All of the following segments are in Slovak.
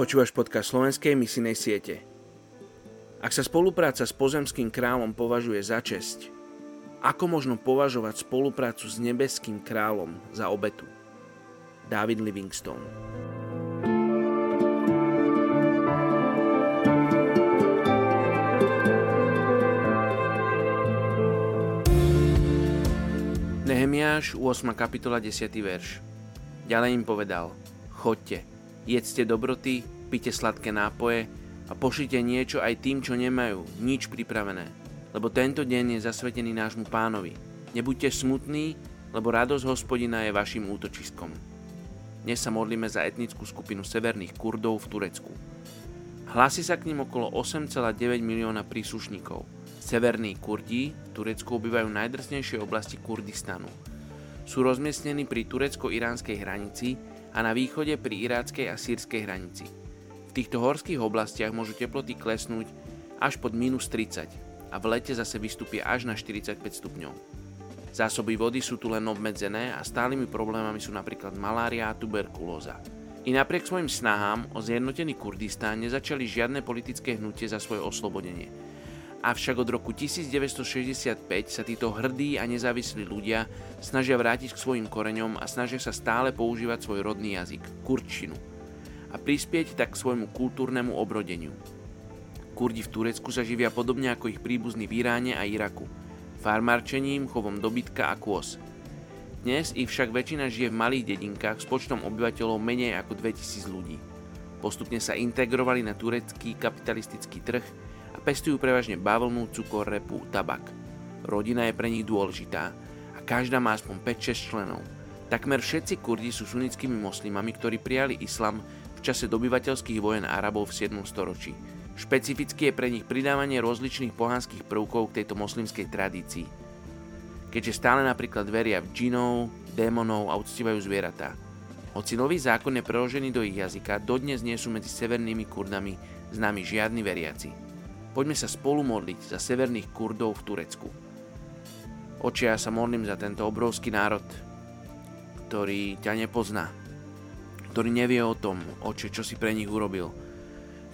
Počúvaš podcast slovenskej misinej siete. Ak sa spolupráca s pozemským kráľom považuje za česť, ako možno považovať spoluprácu s nebeským kráľom za obetu? David Livingstone Nehemiáš, 8. kapitola, 10. verš. Ďalej im povedal, chodte, jedzte dobroty, pite sladké nápoje a pošite niečo aj tým, čo nemajú, nič pripravené. Lebo tento deň je zasvetený nášmu pánovi. Nebuďte smutní, lebo radosť hospodina je vašim útočiskom. Dnes sa modlíme za etnickú skupinu severných Kurdov v Turecku. Hlási sa k ním okolo 8,9 milióna príslušníkov. Severní Kurdi v Turecku obývajú najdrsnejšie oblasti Kurdistanu. Sú rozmiestnení pri turecko-iránskej hranici a na východe pri iráckej a sírskej hranici. V týchto horských oblastiach môžu teploty klesnúť až pod minus 30 a v lete zase vystúpia až na 45 stupňov. Zásoby vody sú tu len obmedzené a stálymi problémami sú napríklad malária a tuberkulóza. I napriek svojim snahám o zjednotený Kurdistán nezačali žiadne politické hnutie za svoje oslobodenie – Avšak od roku 1965 sa títo hrdí a nezávislí ľudia snažia vrátiť k svojim koreňom a snažia sa stále používať svoj rodný jazyk, kurčinu, a prispieť tak k svojmu kultúrnemu obrodeniu. Kurdi v Turecku sa živia podobne ako ich príbuzní v Iráne a Iraku, farmárčením, chovom dobytka a kôz. Dnes ich však väčšina žije v malých dedinkách s počtom obyvateľov menej ako 2000 ľudí. Postupne sa integrovali na turecký kapitalistický trh a pestujú prevažne bavlnu, cukor, repu, tabak. Rodina je pre nich dôležitá a každá má aspoň 5-6 členov. Takmer všetci Kurdi sú sunnickými moslimami, ktorí prijali islam v čase dobyvateľských vojen Arabov v 7. storočí. Špecificky je pre nich pridávanie rozličných pohanských prvkov k tejto moslimskej tradícii. Keďže stále napríklad veria v džinov, démonov a uctívajú zvieratá. Hoci nový zákon je preložený do ich jazyka, dodnes nie sú medzi severnými Kurdami známi žiadni veriaci. Poďme sa spolu modliť za severných Kurdov v Turecku. Oče, ja sa modlím za tento obrovský národ, ktorý ťa nepozná, ktorý nevie o tom, oče, čo si pre nich urobil,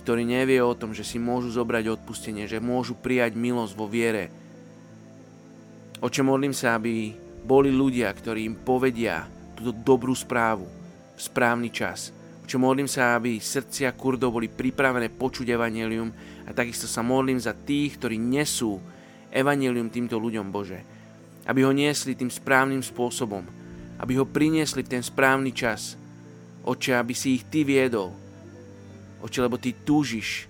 ktorý nevie o tom, že si môžu zobrať odpustenie, že môžu prijať milosť vo viere. Oče, modlím sa, aby boli ľudia, ktorí im povedia túto dobrú správu v správny čas, čo modlím sa, aby srdcia Kurdov boli pripravené počuť evanelium a takisto sa modlím za tých, ktorí nesú evanelium týmto ľuďom Bože. Aby ho niesli tým správnym spôsobom. Aby ho priniesli v ten správny čas. Oče, aby si ich Ty viedol. Oče, lebo Ty túžiš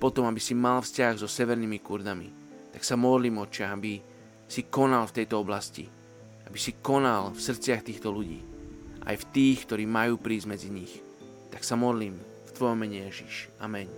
potom, aby si mal vzťah so severnými Kurdami. Tak sa modlím, Oče, aby si konal v tejto oblasti. Aby si konal v srdciach týchto ľudí aj v tých, ktorí majú prísť medzi nich. Tak sa modlím v Tvojom mene Ježiš. Amen.